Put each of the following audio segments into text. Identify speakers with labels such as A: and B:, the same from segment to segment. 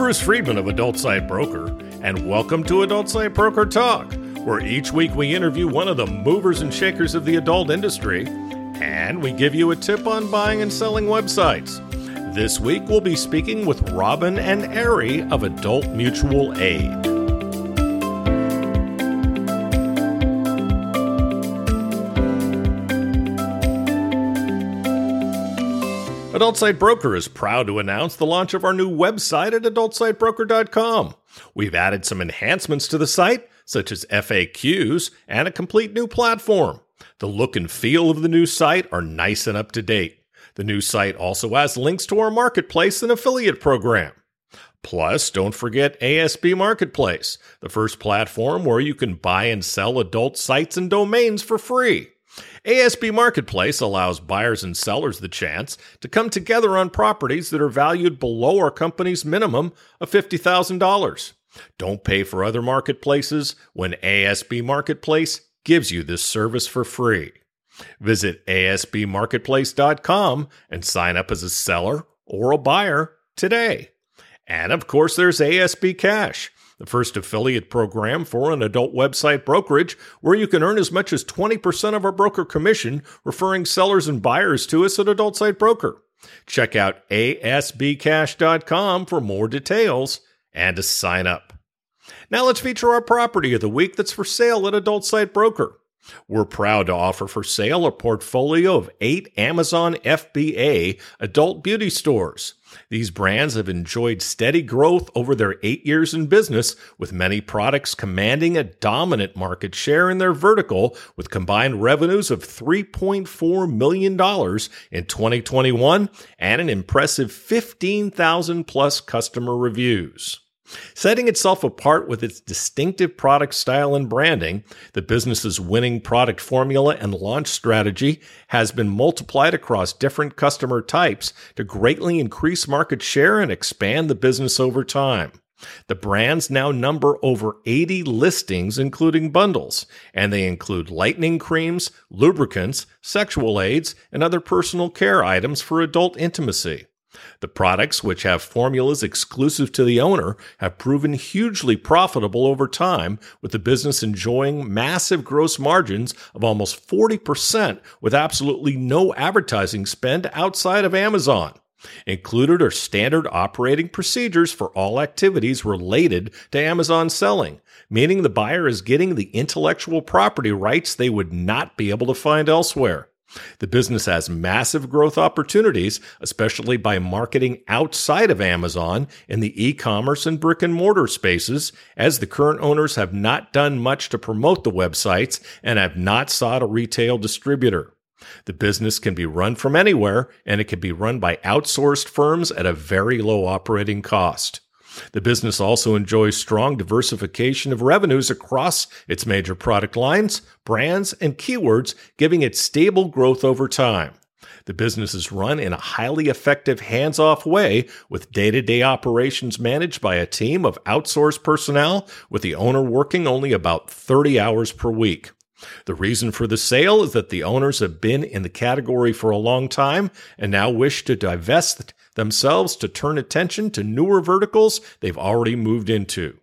A: Bruce Friedman of Adult Site Broker, and welcome to Adult Site Broker Talk, where each week we interview one of the movers and shakers of the adult industry, and we give you a tip on buying and selling websites. This week we'll be speaking with Robin and Aerie of Adult Mutual Aid. Adult Site Broker is proud to announce the launch of our new website at adultsitebroker.com. We've added some enhancements to the site, such as FAQs and a complete new platform. The look and feel of the new site are nice and up to date. The new site also has links to our marketplace and affiliate program. Plus, don't forget ASB Marketplace, the first platform where you can buy and sell adult sites and domains for free. ASB Marketplace allows buyers and sellers the chance to come together on properties that are valued below our company's minimum of $50,000. Don't pay for other marketplaces when ASB Marketplace gives you this service for free. Visit asbmarketplace.com and sign up as a seller or a buyer today. And of course, there's ASB Cash the first affiliate program for an adult website brokerage where you can earn as much as 20% of our broker commission referring sellers and buyers to us at Adult Site Broker. Check out asbcash.com for more details and to sign up. Now let's feature our property of the week that's for sale at Adult Site Broker. We're proud to offer for sale a portfolio of eight Amazon FBA adult beauty stores. These brands have enjoyed steady growth over their eight years in business, with many products commanding a dominant market share in their vertical, with combined revenues of $3.4 million in 2021 and an impressive 15,000 plus customer reviews. Setting itself apart with its distinctive product style and branding, the business's winning product formula and launch strategy has been multiplied across different customer types to greatly increase market share and expand the business over time. The brands now number over 80 listings, including bundles, and they include lightening creams, lubricants, sexual aids, and other personal care items for adult intimacy. The products, which have formulas exclusive to the owner, have proven hugely profitable over time, with the business enjoying massive gross margins of almost 40% with absolutely no advertising spend outside of Amazon. Included are standard operating procedures for all activities related to Amazon selling, meaning the buyer is getting the intellectual property rights they would not be able to find elsewhere. The business has massive growth opportunities, especially by marketing outside of Amazon in the e commerce and brick and mortar spaces, as the current owners have not done much to promote the websites and have not sought a retail distributor. The business can be run from anywhere and it can be run by outsourced firms at a very low operating cost. The business also enjoys strong diversification of revenues across its major product lines, brands, and keywords, giving it stable growth over time. The business is run in a highly effective hands off way with day to day operations managed by a team of outsourced personnel, with the owner working only about 30 hours per week. The reason for the sale is that the owners have been in the category for a long time and now wish to divest themselves to turn attention to newer verticals they've already moved into.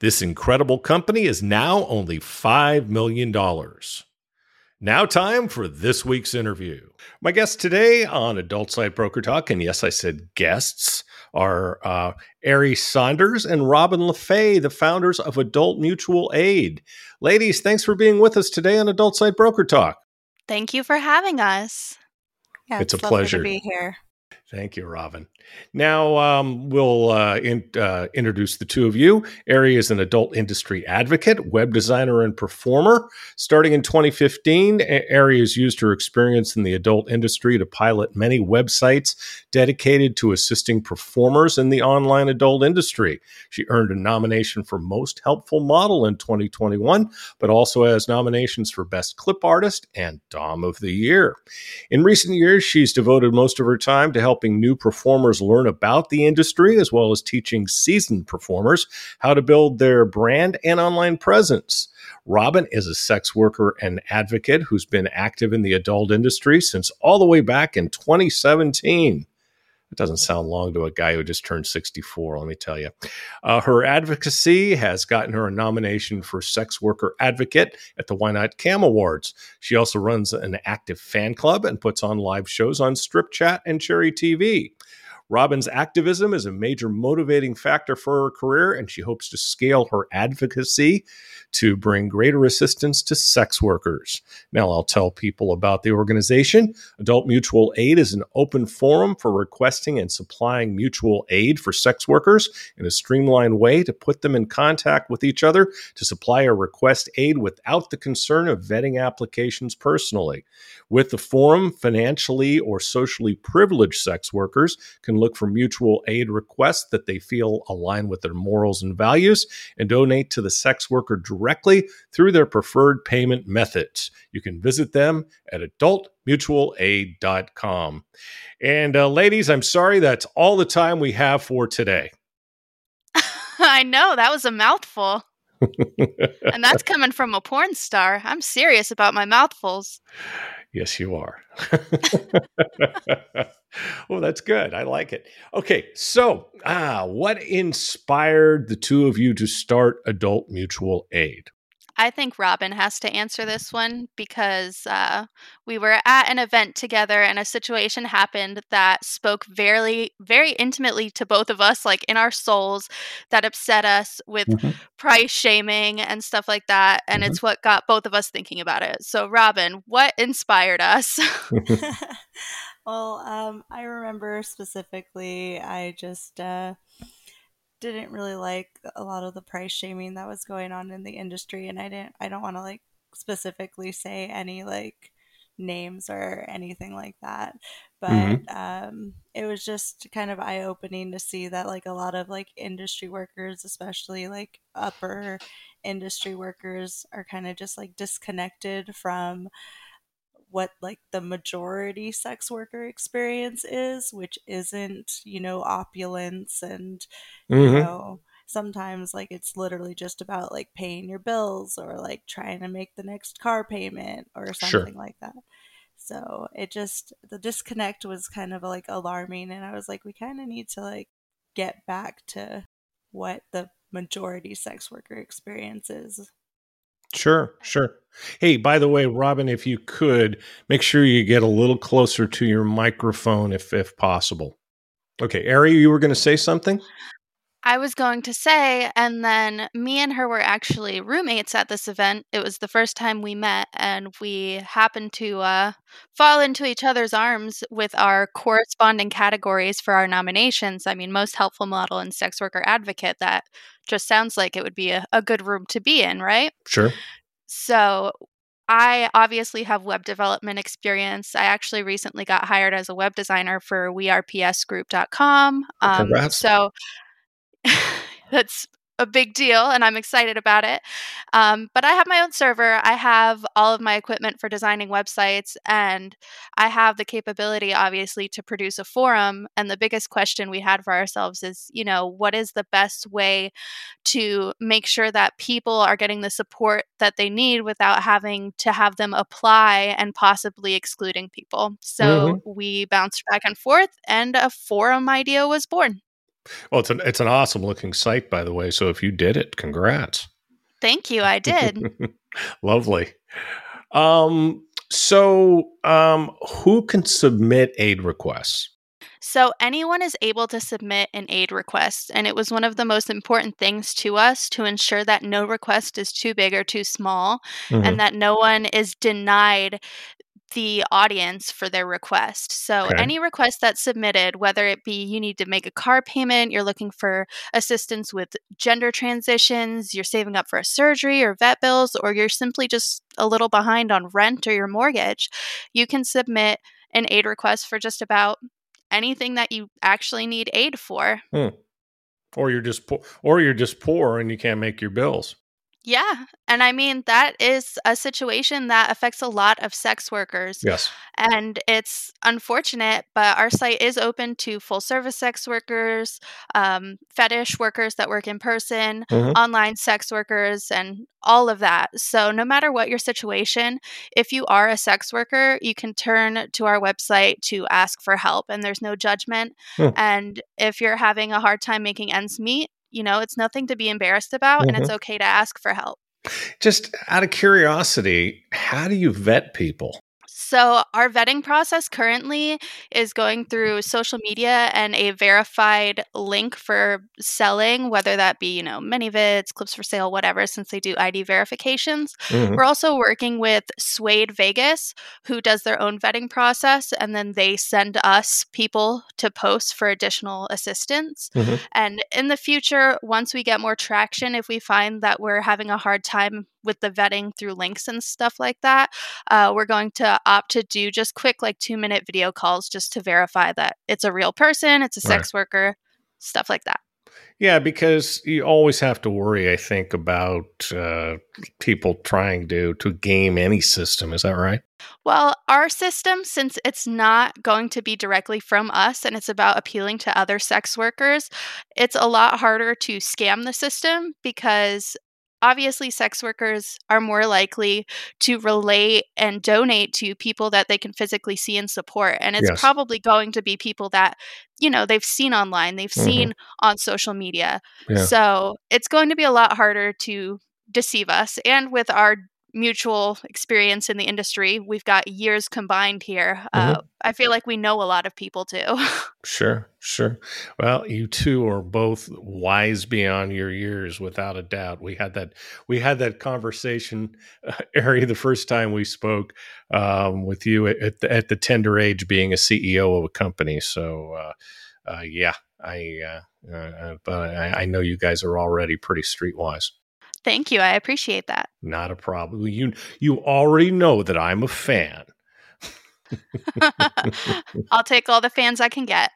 A: This incredible company is now only $5 million. Now, time for this week's interview. My guests today on Adult Site Broker Talk, and yes, I said guests, are uh, Aerie Saunders and Robin LeFay, the founders of Adult Mutual Aid. Ladies, thanks for being with us today on Adult Site Broker Talk.
B: Thank you for having us.
C: Yeah, it's, it's a pleasure to be here.
A: Thank you, Robin. Now um, we'll uh, in, uh, introduce the two of you. Aerie is an adult industry advocate, web designer, and performer. Starting in 2015, Aerie has used her experience in the adult industry to pilot many websites dedicated to assisting performers in the online adult industry. She earned a nomination for Most Helpful Model in 2021, but also has nominations for Best Clip Artist and Dom of the Year. In recent years, she's devoted most of her time to helping new performers performers learn about the industry, as well as teaching seasoned performers how to build their brand and online presence. Robin is a sex worker and advocate who's been active in the adult industry since all the way back in 2017. It doesn't sound long to a guy who just turned 64, let me tell you. Uh, her advocacy has gotten her a nomination for Sex Worker Advocate at the YNOT Cam Awards. She also runs an active fan club and puts on live shows on Stripchat and Cherry TV. Robin's activism is a major motivating factor for her career, and she hopes to scale her advocacy to bring greater assistance to sex workers. Now, I'll tell people about the organization. Adult Mutual Aid is an open forum for requesting and supplying mutual aid for sex workers in a streamlined way to put them in contact with each other to supply or request aid without the concern of vetting applications personally. With the forum, financially or socially privileged sex workers can look for mutual aid requests that they feel align with their morals and values and donate to the sex worker directly through their preferred payment methods. You can visit them at adultmutualaid.com. And uh, ladies, I'm sorry that's all the time we have for today.
B: I know, that was a mouthful. and that's coming from a porn star. I'm serious about my mouthfuls.
A: Yes, you are. well, that's good. I like it. Okay, so ah, what inspired the two of you to start Adult Mutual Aid?
B: I think Robin has to answer this one because uh, we were at an event together and a situation happened that spoke very, very intimately to both of us, like in our souls, that upset us with mm-hmm. price shaming and stuff like that. And mm-hmm. it's what got both of us thinking about it. So, Robin, what inspired us?
C: well, um, I remember specifically, I just. Uh, didn't really like a lot of the price shaming that was going on in the industry and I didn't I don't want to like specifically say any like names or anything like that but mm-hmm. um, it was just kind of eye-opening to see that like a lot of like industry workers especially like upper industry workers are kind of just like disconnected from what like the majority sex worker experience is, which isn't, you know, opulence and, mm-hmm. you know, sometimes like it's literally just about like paying your bills or like trying to make the next car payment or something sure. like that. So it just, the disconnect was kind of like alarming. And I was like, we kind of need to like get back to what the majority sex worker experience is.
A: Sure, sure. Hey, by the way, Robin, if you could make sure you get a little closer to your microphone if if possible. Okay, Aerie, you were going to say something?
B: I was going to say, and then me and her were actually roommates at this event. It was the first time we met, and we happened to uh, fall into each other's arms with our corresponding categories for our nominations. I mean, most helpful model and sex worker advocate. That just sounds like it would be a, a good room to be in, right?
A: Sure.
B: So I obviously have web development experience. I actually recently got hired as a web designer for wearepsgroup.com. Um, Congrats. So that's a big deal and I'm excited about it. Um, but I have my own server. I have all of my equipment for designing websites, and I have the capability, obviously, to produce a forum. And the biggest question we had for ourselves is, you know, what is the best way to make sure that people are getting the support that they need without having to have them apply and possibly excluding people? So mm-hmm. we bounced back and forth, and a forum idea was born.
A: Well, it's an it's an awesome looking site, by the way. So if you did it, congrats.
B: Thank you. I did.
A: Lovely. Um, so, um, who can submit aid requests?
B: So, anyone is able to submit an aid request, and it was one of the most important things to us to ensure that no request is too big or too small, mm-hmm. and that no one is denied the audience for their request. So, okay. any request that's submitted, whether it be you need to make a car payment, you're looking for assistance with gender transitions, you're saving up for a surgery or vet bills, or you're simply just a little behind on rent or your mortgage, you can submit an aid request for just about anything that you actually need aid for.
A: Hmm. Or you're just poor, or you're just poor and you can't make your bills.
B: Yeah. And I mean, that is a situation that affects a lot of sex workers.
A: Yes.
B: And it's unfortunate, but our site is open to full service sex workers, um, fetish workers that work in person, mm-hmm. online sex workers, and all of that. So, no matter what your situation, if you are a sex worker, you can turn to our website to ask for help, and there's no judgment. Hmm. And if you're having a hard time making ends meet, you know, it's nothing to be embarrassed about mm-hmm. and it's mm-hmm. okay to ask for help.
A: Just out of curiosity, how do you vet people?
B: So, our vetting process currently is going through social media and a verified link for selling, whether that be, you know, ManyVids, Clips4Sale, whatever, since they do ID verifications. Mm-hmm. We're also working with Suede Vegas, who does their own vetting process, and then they send us people to post for additional assistance. Mm-hmm. And in the future, once we get more traction, if we find that we're having a hard time with the vetting through links and stuff like that, uh, we're going to opt to do just quick, like two minute video calls just to verify that it's a real person, it's a sex right. worker, stuff like that.
A: Yeah, because you always have to worry, I think, about uh, people trying to to game any system. Is that right?
B: Well, our system, since it's not going to be directly from us and it's about appealing to other sex workers, it's a lot harder to scam the system because obviously sex workers are more likely to relate and donate to people that they can physically see and support and it's yes. probably going to be people that you know they've seen online they've mm-hmm. seen on social media yeah. so it's going to be a lot harder to deceive us and with our mutual experience in the industry. We've got years combined here. Uh, mm-hmm. Uh, I feel like we know a lot of people too.
A: sure, sure. Well, you two are both wise beyond your years, without a doubt. We had that we had that conversation, uh, Aerie, the first time we spoke um, with you at the, at the tender age, being a CEO of a company. So, uh, uh yeah, I. Uh, but I, I know you guys are already pretty streetwise.
B: Thank you. I appreciate that.
A: Not a problem. You you already know that I'm a fan.
B: I'll take all the fans I can get.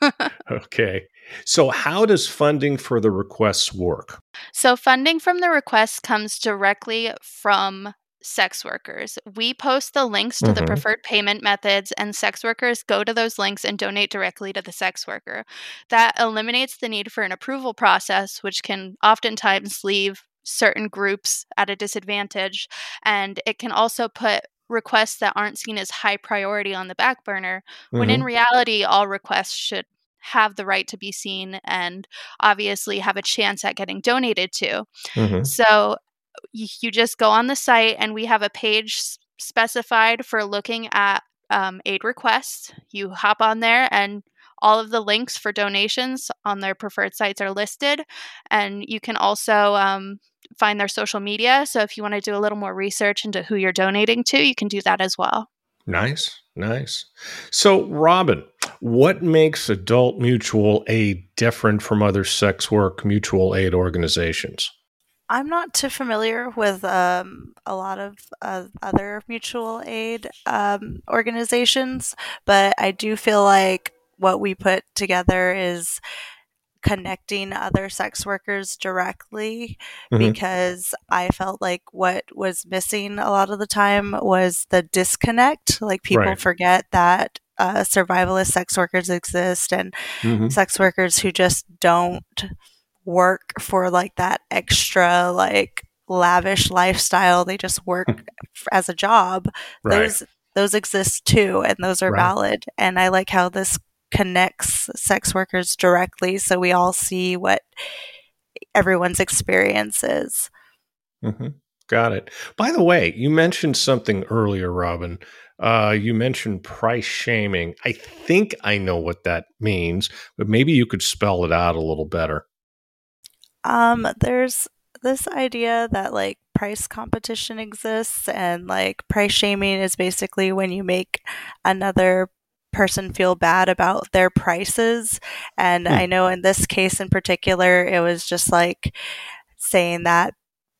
A: okay. So, how does funding for the requests work?
B: So, funding from the requests comes directly from sex workers. We post the links to mm-hmm. the preferred payment methods, and sex workers go to those links and donate directly to the sex worker. That eliminates the need for an approval process, which can oftentimes leave certain groups at a disadvantage. And it can also put requests that aren't seen as high priority on the back burner, mm-hmm. when in mm-hmm. reality, all requests should have the right to be seen and obviously have a chance at getting donated to. Mm-hmm. So you, you, just go on the site, and we have a page specified for looking at um, aid requests. You hop on there and all of the links for donations on their preferred sites are listed. And you can also um, find their social media. So if you want to do a little more research into who you're donating to, you can do that as well.
A: Nice, nice. So, Robin, what makes adult mutual aid different from other sex work mutual aid organizations?
C: I'm not too familiar with um, a lot of uh, other mutual aid um, organizations, but I do feel like what we put together is connecting other sex workers directly mm-hmm. because I felt like what was missing a lot of the time was the disconnect. Like people right. forget that uh, survivalist sex workers exist and mm-hmm. sex workers who just don't work for like that extra like lavish lifestyle they just work as a job right. those those exist too and those are right. valid and i like how this connects sex workers directly so we all see what everyone's experience is.
A: Mm-hmm. Got it. By the way, you mentioned something earlier, Robin. Uh, you mentioned price shaming. I think I know what that means, but maybe you could spell it out a little better.
C: Um, there's this idea that like price competition exists and like price shaming is basically when you make another person feel bad about their prices. And hmm. I know in this case in particular, it was just like saying that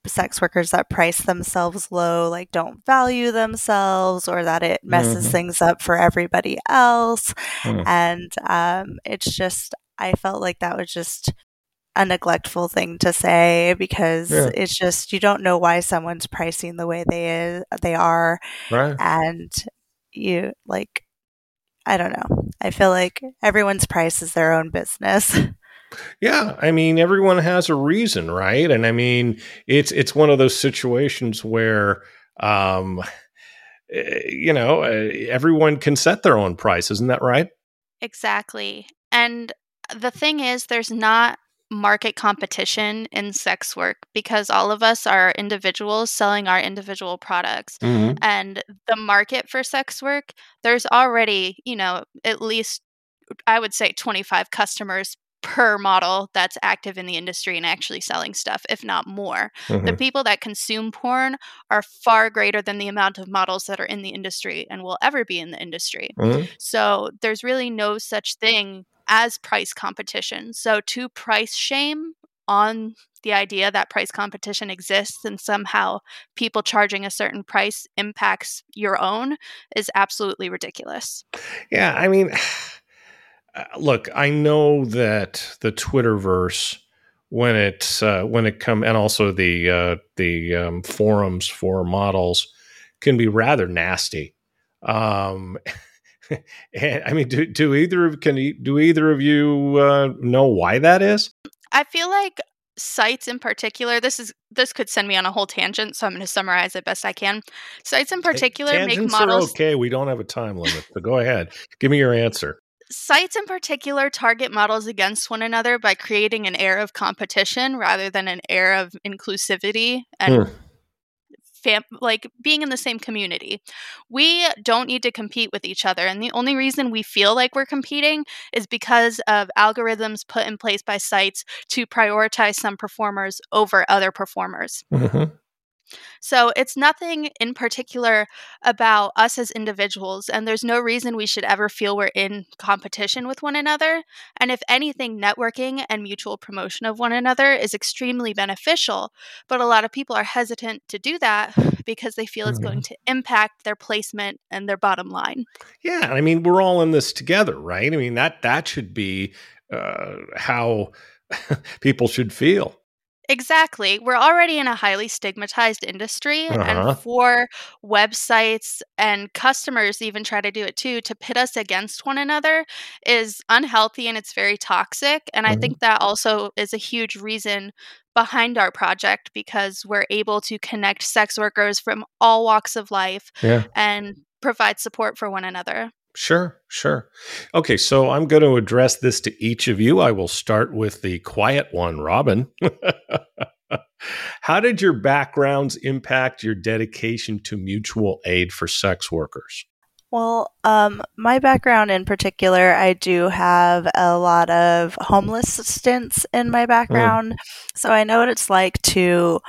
C: sex workers that price themselves low like don't value themselves or that it messes mm-hmm. things up for everybody else mm. and um, it's just i felt like that was just a neglectful thing to say because yeah. it's just you don't know why someone's pricing the way they is they are
A: right
C: and you like i don't know. I feel like everyone's price is their own business.
A: Yeah i mean everyone has a reason right? And i mean it's it's one of those situations where um eh, you know eh, everyone can set their own price isn't that right?
B: Exactly. And the thing is there's not market competition in sex work because all of us are individuals selling our individual products. Mm-hmm. And the market for sex work, there's already, you know, at least I would say 25 customers per model that's active in the industry and actually selling stuff, if not more. Mm-hmm. The people that consume porn are far greater than the amount of models that are in the industry and will ever be in the industry. Mm-hmm. So there's really no such thing as price competition. So to price shame on the idea that price competition exists and somehow people charging a certain price impacts your own is absolutely ridiculous.
A: Yeah, I mean, uh, look, I know that the Twitterverse when it uh, when it come and also the uh, the um, forums for models can be rather nasty. Um, and, I mean, do, do either of can do either of you uh, know why that is?
B: I feel like sites in particular this is this could send me on a whole tangent so i'm going to summarize it best i can. Sites in particular make models
A: okay we don't have a time limit but go ahead give me your answer.
B: Sites in particular target models against one another by creating an air of competition rather than an air of inclusivity and hmm fam- like being in the same community. We don't need to compete with each other. And the only reason we feel like we're competing is because of algorithms put in place by sites to prioritize some performers over other performers. Mm-hmm. So it's nothing in particular about us as individuals, and there's no reason we should ever feel we're in competition with one another. And if anything, networking and mutual promotion of one another is extremely beneficial. But a lot of people are hesitant to do that because they feel it's going mm-hmm. to impact their placement and their bottom line.
A: Yeah, I mean, we're all in this together, right? I mean, that that should be uh, how people should feel.
B: Exactly. We're already in a highly stigmatized industry. Uh-huh. And for websites and customers even try to do it too, to pit us against one another is unhealthy and it's very toxic. And mm-hmm. I think that also is a huge reason behind our project because we're able to connect sex workers from all walks of life yeah. and provide support for one another.
A: Sure, sure. Okay, so I'm going to address this to each of you. I will start with the quiet one, Robin. How did your backgrounds impact your dedication to mutual aid for sex workers?
C: Well, um, my background in particular, I do have a lot of homeless stints in my mm. background. Mm. So I know what it's like to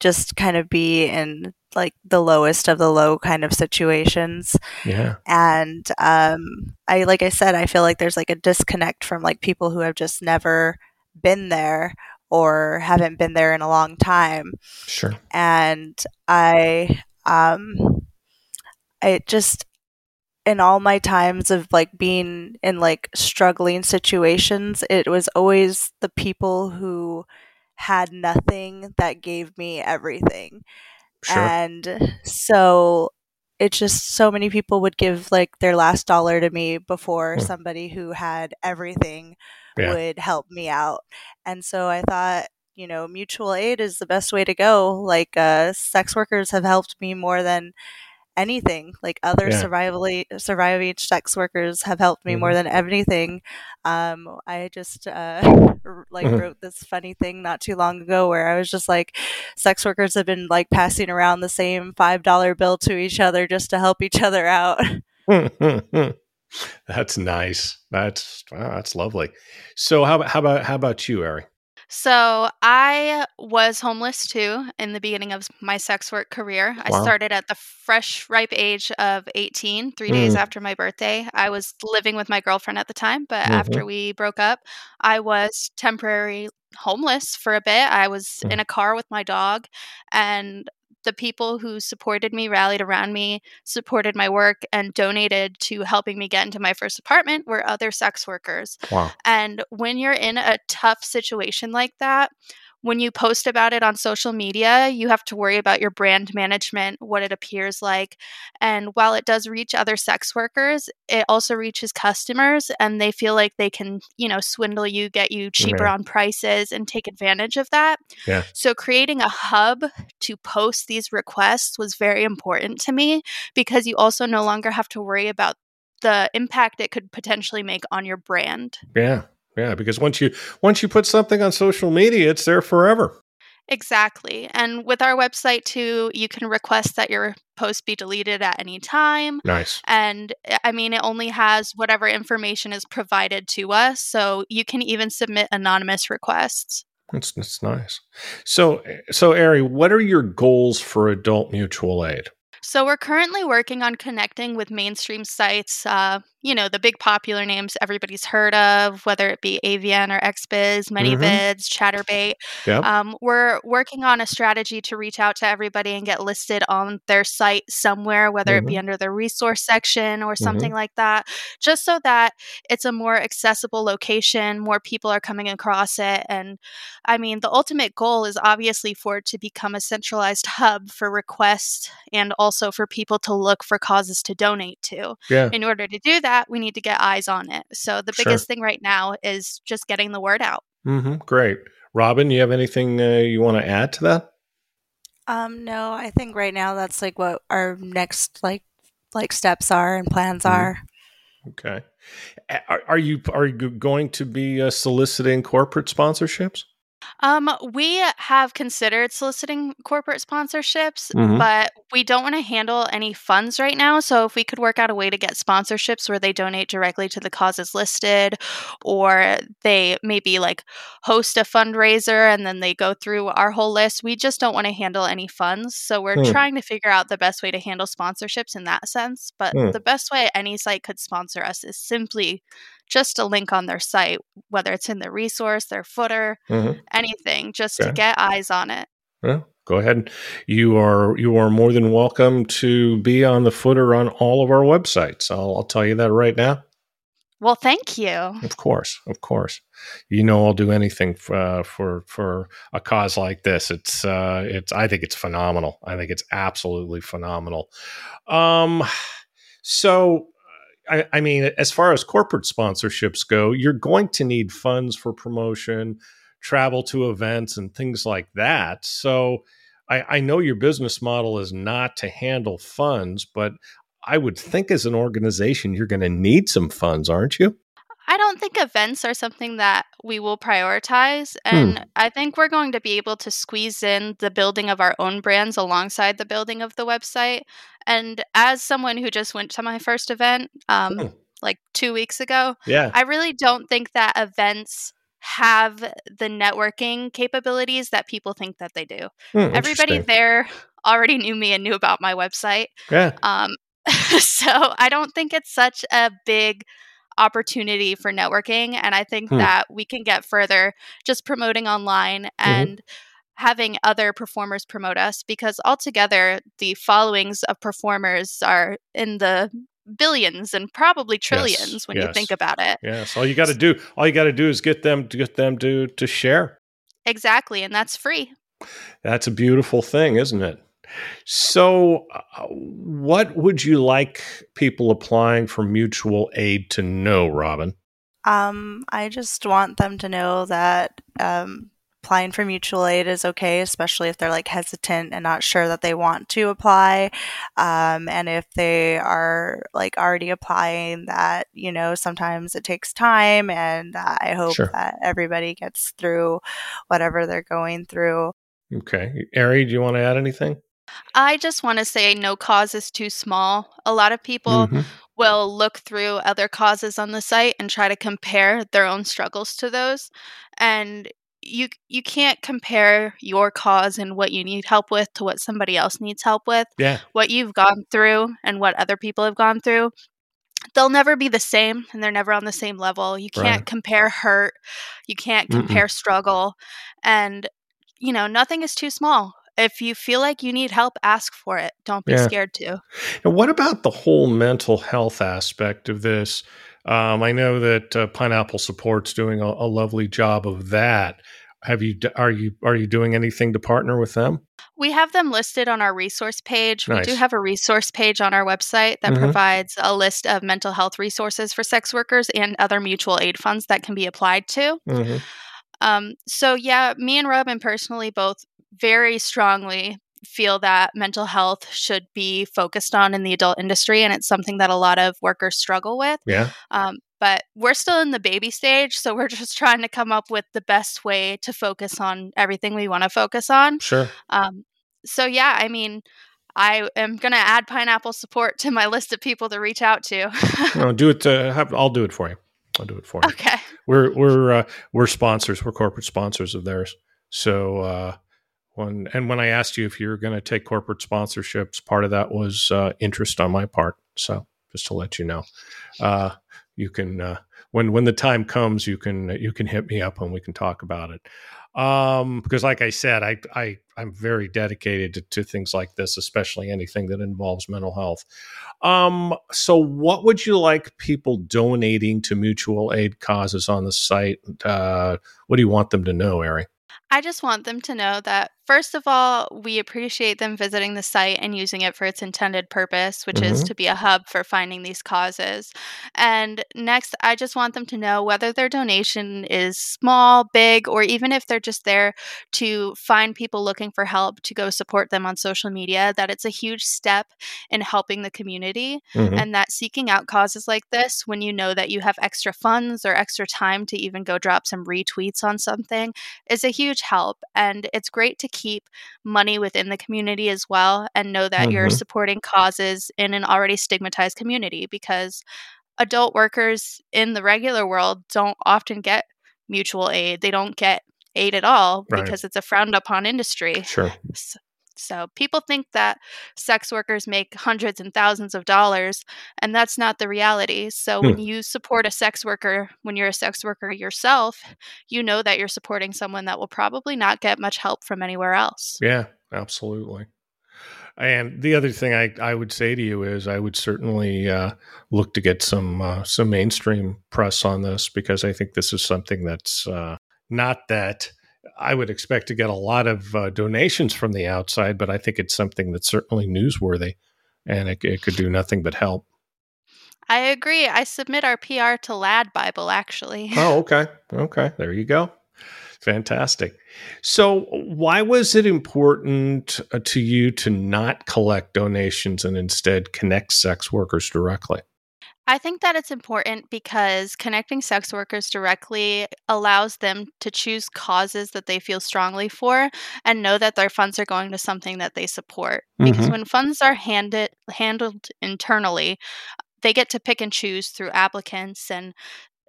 C: just kind of be in like the lowest of the low kind of situations.
A: Yeah.
C: And um I like I said, I feel like there's like a disconnect from like people who have just never been there or haven't been there in a long time.
A: Sure.
C: And I um I just in all my times of like being in like struggling situations, it was always the people who had nothing that gave me everything. Sure. And so it's just so many people would give like their last dollar to me before mm. somebody who had everything yeah. would help me out. And so I thought, you know, mutual aid is the best way to go. Like uh, sex workers have helped me more than anything. Like other yeah. survivally surviving sex workers have helped me mm-hmm. more than anything. Um, I just uh, like wrote this funny thing not too long ago where I was just like, sex workers have been like passing around the same five dollar bill to each other just to help each other out.
A: that's nice. That's wow, that's lovely. So how about how about how about you, Aerie?
B: So I was homeless too in the beginning of my sex work career. I started at the fresh, ripe age of 18, three days mm. after my birthday. I was living with my girlfriend at the time, but mm-hmm. after we broke up, I was temporary homeless for a bit. I was mm. in a car with my dog, and the people who supported me, rallied around me, supported my work, and donated to helping me get into my first apartment were other sex workers.
A: Wow.
B: And when you're in a tough situation like that, when you post about it on social media, you have to worry about your brand management, what it appears like. And while it does reach other sex workers, it also reaches customers and they feel like they can, you know, swindle you, get you cheaper yeah. on prices and take advantage of that.
A: Yeah.
B: So creating a hub to post these requests was very important to me because you also no longer have to worry about the impact it could potentially make on your brand.
A: Yeah. Yeah, because once you once you put something on social media, it's there forever.
B: Exactly. And with our website too, you can request that your post be deleted at any time.
A: Nice.
B: And eh, I mean, it only has whatever information is provided to us. So you can even submit anonymous requests.
A: That's, that's nice. So, eh, so Aerie, what are your goals for Adult Mutual Aid?
B: So we're currently working on connecting with mainstream sites, uh, you know, the big popular names everybody's heard of, whether it be AVN or XBiz, ManyVids, mm-hmm. Chaturbate.
A: Yep.
B: Um, we're working on a strategy to reach out to everybody and get listed on their site somewhere, whether mm-hmm. it be mm-hmm. under the resource section or something mm-hmm. like that, just so that it's a more accessible location, more people are coming across it. And I mean, the ultimate goal is obviously for it to become a centralized hub for requests and also for people to look for causes to donate to.
A: Yeah.
B: In order to do that, that, we need to get eyes on it. So the biggest sure. thing right now is just getting the word out.
A: Mm-hmm. Great. Robin, you have anything uh, you want to add to that?
C: Um, no, I think right now that's like what our next like like steps are and plans mm-hmm. are.
A: Okay. Are, are, you are you going to be uh, soliciting corporate sponsorships?
B: Um, we have considered soliciting corporate sponsorships, mm-hmm. but we don't want to handle any funds right now. So if we could work out a way to get sponsorships where they donate directly to the causes listed, or they maybe like host a fundraiser and then they go through our whole list, we just don't want to handle any funds. So we're mm. trying to figure out the best way to handle sponsorships in that sense. But mm. the best way any site could sponsor us is simply just a link on their site, whether it's in the resource, their footer, mm-hmm. anything, just okay. to get eyes on it.
A: Well, go ahead. You are you are more than welcome to be on the footer on all of our websites. I'll, I'll tell you that right now.
B: Well, thank you.
A: Of course, of course. You know, I'll do anything for uh, for, for a cause like this. It's uh, it's. I think it's phenomenal. I think it's absolutely phenomenal. Um, so I, I, mean, as far as corporate sponsorships go, you're going to need funds for promotion, travel to events, and things like that. So I, I know your business model is not to handle funds, but I would think as an organization, you're going to need some funds, aren't you?
B: I don't think events are something that we will prioritize. And hmm. I think we're going to be able to squeeze in the building of our own brands alongside the building of the website. And as someone who just went to my first event, um, hmm. like two weeks ago,
A: yeah.
B: I really don't think that events have the networking capabilities that people think that they do. Hmm, Everybody there already knew me and knew about my website.
A: Yeah.
B: Um, so I don't think it's such a big opportunity for networking. And I think hmm. that we can get further just promoting online mm-hmm. and mm-hmm. having other performers promote us because altogether the followings of performers are in the billions and probably trillions yes, when yes. you think about it.
A: Yes. All you got to do, all you got to do is get them to get them to to share.
B: Exactly, and that's free.
A: That's a beautiful thing, isn't it? So, uh, what would you like people applying for mutual aid to know, Robin?
C: Um, I just want them to know that um, applying for mutual aid is okay, especially if they're like hesitant and not sure that they want to apply. Um, and if they are like already applying, that, you know, sometimes it takes time. And uh, I hope sure. that everybody gets through whatever they're going through.
A: Okay. Aerie, do you want to add anything?
B: I just want to say no cause is too small. A lot of people mm-hmm. will look through other causes on the site and try to compare their own struggles to those. And you you can't compare your cause and what you need help with to what somebody else needs help with.
A: Yeah.
B: What you've gone through and what other people have gone through. They'll never be the same and they're never on the same level. You can't right. compare hurt. You can't compare Mm-mm. struggle. And you know, nothing is too small if you feel like you need help, ask for it. Don't be yeah. scared to.
A: And what about the whole mental health aspect of this? Um, I know that uh, Pineapple Support's doing a, a lovely job of that have you are you are you doing anything to partner with them
B: we have them listed on our resource page nice. we do have a resource page on our website that mm-hmm. provides a list of mental health resources for sex workers and other mutual aid funds that can be applied to mm-hmm. um, so yeah me and robin personally both very strongly feel that mental health should be focused on in the adult industry and it's something that a lot of workers struggle with
A: yeah. um,
B: but we're still in the baby stage so we're just trying to come up with the best way to focus on everything we want to focus on
A: sure. um,
B: so yeah i mean i am going to add pineapple support to my list of people to reach out to.
A: No, do it uh, have, i'll do it for you. I'll do it for you.
B: Okay.
A: We're we're uh, we're sponsors we're corporate sponsors of theirs so uh when and when i asked you if you were going to take corporate sponsorships part of that was uh, interest on my part. So just to let you know uh, you can uh, when when the time comes you can you can hit me up and we can talk about it. Um, because like i said i i i'm very dedicated to, to, things like this especially anything that involves mental health. Um so what would you like people donating to mutual aid causes on the site? Uh what do you want them to know aerie
B: I just want them to know that, first of all, we appreciate them visiting the site and using it for its intended purpose, which mm-hmm. is to be a hub for finding these causes. And next, I just want them to know whether their donation is small, big, or even if they're just there to find people looking for help to go support them on social media, that it's a huge step in helping the community. Mm-hmm. And that seeking out causes like this, when you know that you have extra funds or extra time to even go drop some retweets on something, is a huge help. And it's great to keep money within the community as well and know that mm-hmm. you're supporting causes in an already stigmatized community because adult workers in the regular world don't often get mutual aid. They don't get aid at all right. because it's a frowned upon industry.
A: Sure.
B: So, so people think that sex workers make hundreds and thousands of dollars, and that's not the reality. So hmm. when you support a sex worker, when you're a sex worker yourself, you know that you're supporting someone that will probably not get much help from anywhere else.
A: Yeah, absolutely. And the other thing I, I would say to you is I would certainly uh, look to get some uh, some mainstream press on this because I think this is something that's uh, not that I would expect to get a lot of uh, donations from the outside, but I think it's something that's certainly newsworthy and it, it could do nothing but help.
B: I agree. I submit our PR to LADbible, actually.
A: Oh, okay. Okay. There you go. Fantastic. So, why was it important uh, to you to not collect donations and instead connect sex workers directly?
B: I think that it's important because connecting sex workers directly allows them to choose causes that they feel strongly for and know that their funds are going to something that they support. Mm-hmm. Because when funds are handed, handled internally, they get to pick and choose through applicants and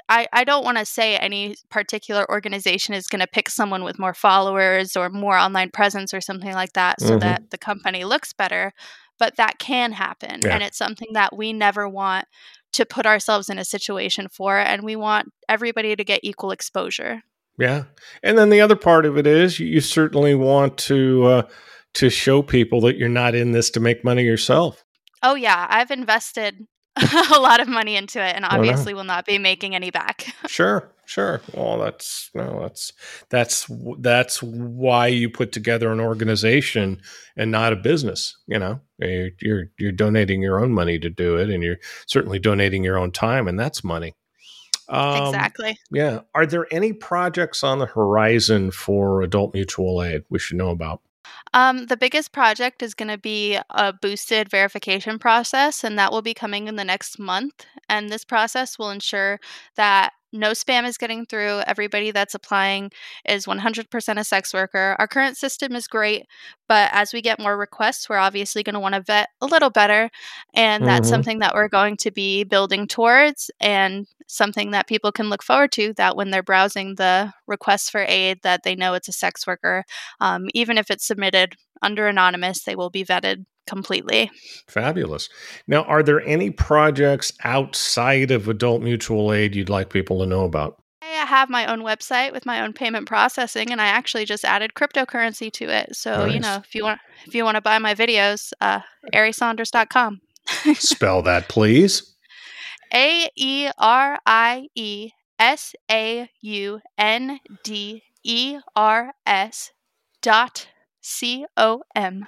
B: I, I don't want to say any particular organization is going to pick someone with more followers or more online presence or something like that so mm-hmm. that the company looks better but that can happen yeah. and it's something that we never want to put ourselves in a situation for and we want everybody to get equal exposure
A: yeah and then the other part of it is you certainly want to uh, to show people that you're not in this to make money yourself
B: oh yeah i've invested a lot of money into it and obviously will not be making any back.
A: sure, sure. Well, that's no, that's that's that's why you put together an organization and not a business. You know, you're you're, you're donating your own money to do it, and you're certainly donating your own time, and that's money.
B: Um, exactly.
A: Yeah. Are there any projects on the horizon for adult mutual aid we should know about?
B: Um, the biggest project is going to be a boosted verification process, and that will be coming in the next month. And this process will ensure that no spam is getting through. Everybody that's applying is 100% a sex worker. Our current system is great, but as we get more requests, we're obviously going to want to vet a little better. And that's mm-hmm. something that we're going to be building towards and something that people can look forward to that when they're browsing the requests for aid that they know it's a sex worker. Um, even if it's submitted under anonymous, they will be vetted completely.
A: Fabulous. Now, are there any projects outside of adult mutual aid you'd like people to know about?
B: I have my own website with my own payment processing, and I actually just added cryptocurrency to it. So nice. you know, if you want if you want to buy my videos, uh, aeriesaunders.com.
A: Spell that, please.
B: A E R I E S A U N D E R S dot C O M.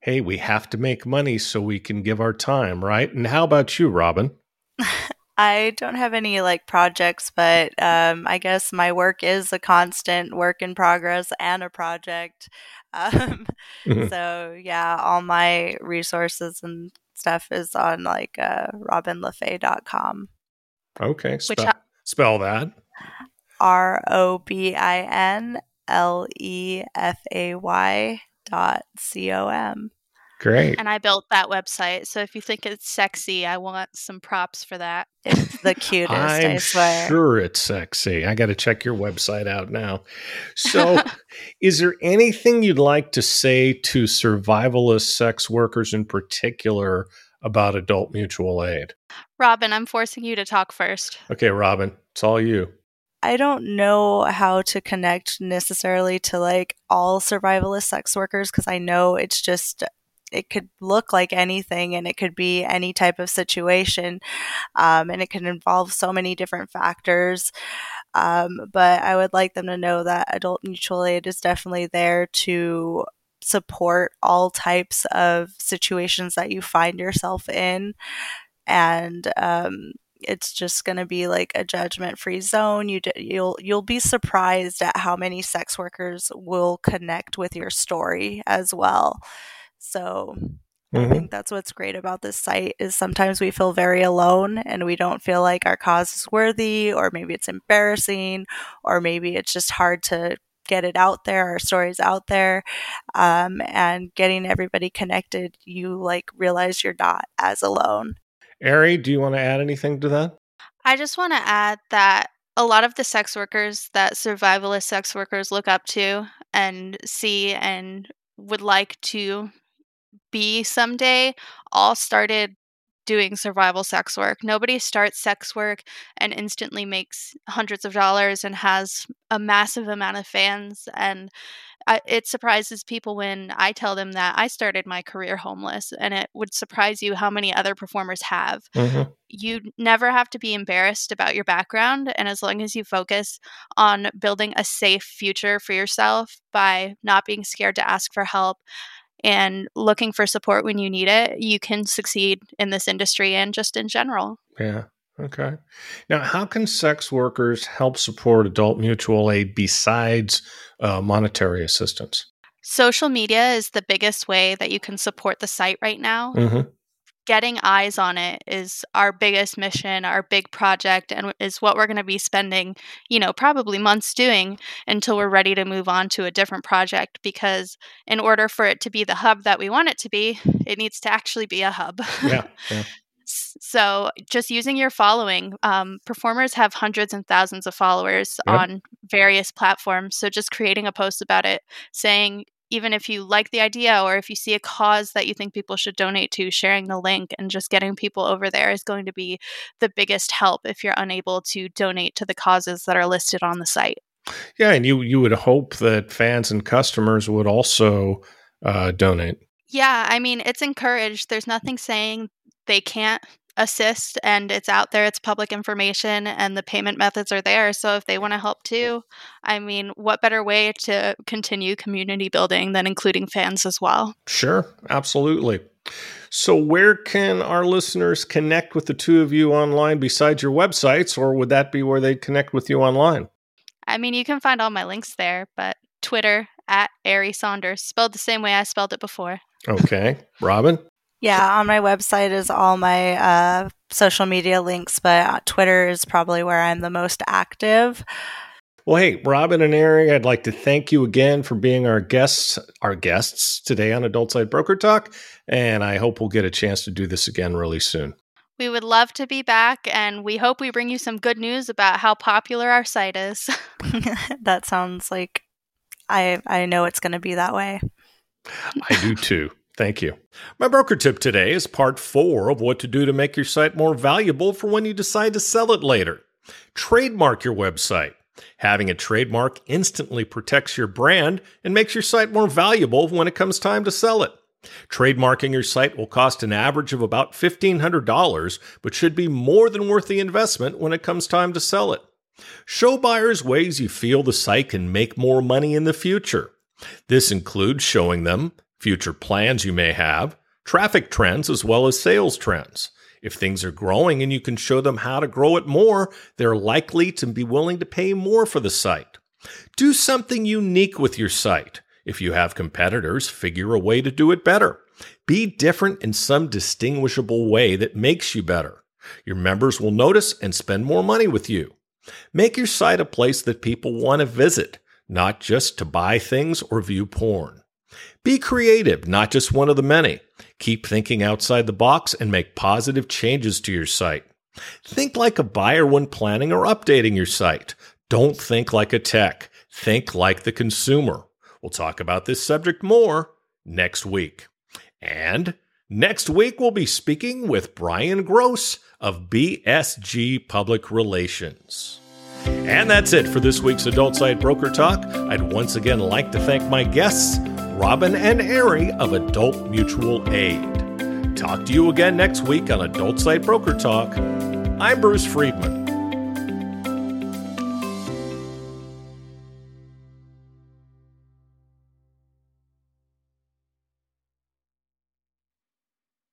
A: Hey, we have to make money so we can give our time, right? And how about you, Robin?
C: I don't have any like projects, but um, I guess my work is a constant work in progress and a project. Um, mm-hmm. So yeah, all my resources and stuff is on like uh, robinlefay.com.
A: Okay, Spe- Which, spell that.
C: R O B I N L E F A Y dot C O M.
A: Great.
B: And I built that website. So if you think it's sexy, I want some props for that.
C: It's the cutest,
A: I'm
C: I swear.
A: sure it's sexy. I got to check your website out now. So, is there anything you'd like to say to survivalist sex workers in particular about adult mutual aid?
B: Robin, I'm forcing you to talk first.
A: Okay, Robin, it's all you.
C: I don't know how to connect necessarily to like all survivalist sex workers because I know it's just it could look like anything and it could be any type of situation um, and it can involve so many different factors um, but i would like them to know that adult mutual aid is definitely there to support all types of situations that you find yourself in and um, it's just going to be like a judgment free zone. You d- you'll you'll be surprised at how many sex workers will connect with your story as well so mm-hmm. I think that's what's great about this site is sometimes we feel very alone and we don't feel like our cause is worthy or maybe it's embarrassing or maybe it's just hard to get it out there our stories out there um, and getting everybody connected you like realize you're not as alone
A: aerie do you want to add anything to that
B: i just want to add that a lot of the sex workers that survivalist sex workers look up to and see and would like to be someday all started doing survival sex work. Nobody starts sex work and instantly makes hundreds of dollars and has a massive amount of fans. And I, it surprises people when I tell them that I started my career homeless, and it would surprise you how many other performers have. Mm-hmm. You never have to be embarrassed about your background, and as long as you focus on building a safe future for yourself by not being scared to ask for help, and looking for support when you need it, you can succeed in this industry and just in general.
A: Yeah. Okay. Now, how can sex workers help support adult mutual aid besides uh, monetary assistance?
B: Social media is the biggest way that you can support the site right now. Mm-hmm getting eyes on it is our biggest mission, our big project, and is what we're going to be spending, you know, probably months doing until we're ready to move on to a different project. Because in order for it to be the hub that we want it to be, it needs to actually be a hub. Yeah. yeah. so just using your following um, performers have hundreds and thousands of followers yep. on various platforms so just creating a post about it saying even if you like the idea or if you see a cause that you think people should donate to, sharing the link and just getting people over there is going to be the biggest help if you're unable to donate to the causes that are listed on the site.
A: Yeah, and you you would hope that fans and customers would also uh, donate.
B: Yeah, I mean it's encouraged. There's nothing saying they can't assist and it's out there it's public information and the payment methods are there so if they want to help too i mean what better way to continue community building than including fans as well
A: sure absolutely so where can our listeners connect with the two of you online besides your websites or would that be where they connect with you online
B: i mean you can find all my links there but twitter at Aerie Saunders, spelled the same way I spelled it before.
A: Okay. Robin?
C: Yeah, on my website is all my uh, social media links, but uh, Twitter is probably where I'm the most active.
A: Well, hey, Robin and Aerie, I'd like to thank you again for being our guests, our guests today on Adult Site Broker Talk, and I hope we'll get a chance to do this again really soon.
B: We would love to be back, and we hope we bring you some good news about how popular our site is.
C: that sounds like I I know it's going to be that way.
A: I do too. Thank you. My broker tip today is part four of what to do to make your site more valuable for when you decide to sell it later. Trademark your website. Having a trademark instantly protects your brand and makes your site more valuable when it comes time to sell it. Trademarking your site will cost an average of about $1,500, but should be more than worth the investment when it comes time to sell it. Show buyers ways you feel the site can make more money in the future. This includes showing them future plans you may have, traffic trends, as well as sales trends. If things are growing and you can show them how to grow it more, they're likely to be willing to pay more for the site. Do something unique with your site. If you have competitors, figure a way to do it better. Be different in some distinguishable way that makes you better. Your members will notice and spend more money with you. Make your site a place that people want to visit, not just to buy things or view porn. Be creative, not just one of the many. Keep thinking outside the box and make positive changes to your site. Think like a buyer when planning or updating your site. Don't think like a tech. Think like the consumer. We'll talk about this subject more next week. And next week, we'll be speaking with Brian Gross of BSG Public Relations. And that's it for this week's Adult Site Broker Talk. I'd once again like to thank my guests, Robin and Aerie of Adult Mutual Aid. Talk to you again next week on Adult Site Broker Talk. I'm Bruce Friedman.